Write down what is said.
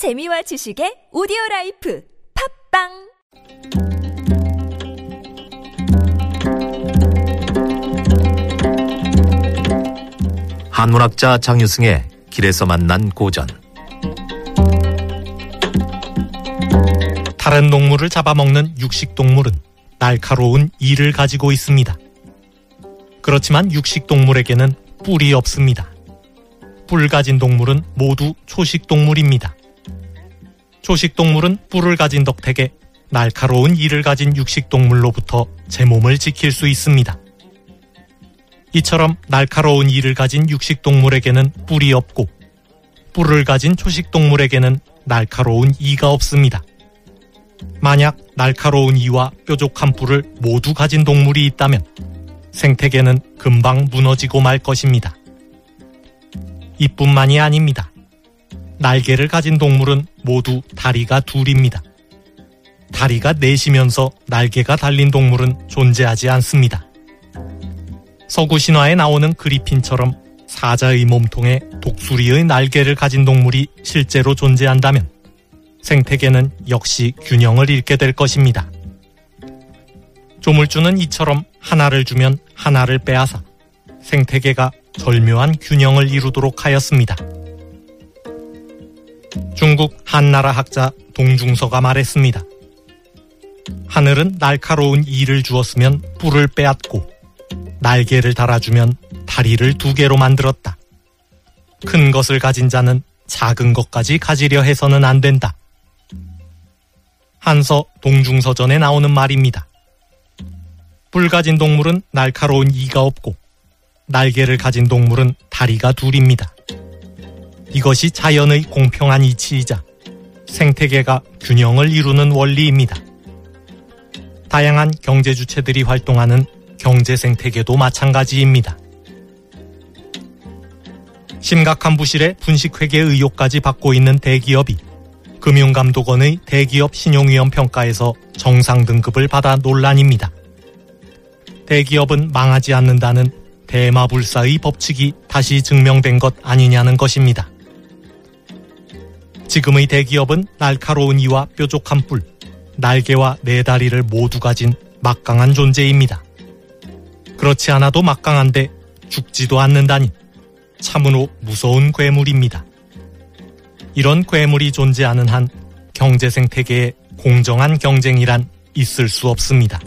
재미와 지식의 오디오 라이프 팟빵 한문학자 장유승의 길에서 만난 고전 다른 동물을 잡아먹는 육식동물은 날카로운 이를 가지고 있습니다. 그렇지만 육식동물에게는 뿔이 없습니다. 뿔 가진 동물은 모두 초식동물입니다. 초식동물은 뿔을 가진 덕택에 날카로운 이를 가진 육식동물로부터 제 몸을 지킬 수 있습니다. 이처럼 날카로운 이를 가진 육식동물에게는 뿔이 없고 뿔을 가진 초식동물에게는 날카로운 이가 없습니다. 만약 날카로운 이와 뾰족한 뿔을 모두 가진 동물이 있다면 생태계는 금방 무너지고 말 것입니다. 이뿐만이 아닙니다. 날개를 가진 동물은 모두 다리가 둘입니다. 다리가 넷이면서 날개가 달린 동물은 존재하지 않습니다. 서구 신화에 나오는 그리핀처럼 사자의 몸통에 독수리의 날개를 가진 동물이 실제로 존재한다면 생태계는 역시 균형을 잃게 될 것입니다. 조물주는 이처럼 하나를 주면 하나를 빼앗아 생태계가 절묘한 균형을 이루도록 하였습니다. 중국 한나라 학자 동중서가 말했습니다. 하늘은 날카로운 이를 주었으면 뿔을 빼앗고 날개를 달아주면 다리를 두 개로 만들었다. 큰 것을 가진 자는 작은 것까지 가지려 해서는 안 된다. 한서 동중서전에 나오는 말입니다. 뿔 가진 동물은 날카로운 이가 없고 날개를 가진 동물은 다리가 둘입니다. 이것이 자연의 공평한 이치이자 생태계가 균형을 이루는 원리입니다. 다양한 경제 주체들이 활동하는 경제 생태계도 마찬가지입니다. 심각한 부실의 분식회계 의혹까지 받고 있는 대기업이 금융감독원의 대기업 신용위험 평가에서 정상 등급을 받아 논란입니다. 대기업은 망하지 않는다는 대마불사의 법칙이 다시 증명된 것 아니냐는 것입니다. 지금의 대기업은 날카로운 이와 뾰족한 뿔, 날개와 네 다리를 모두 가진 막강한 존재입니다. 그렇지 않아도 막강한데 죽지도 않는다니 참으로 무서운 괴물입니다. 이런 괴물이 존재하는 한 경제 생태계에 공정한 경쟁이란 있을 수 없습니다.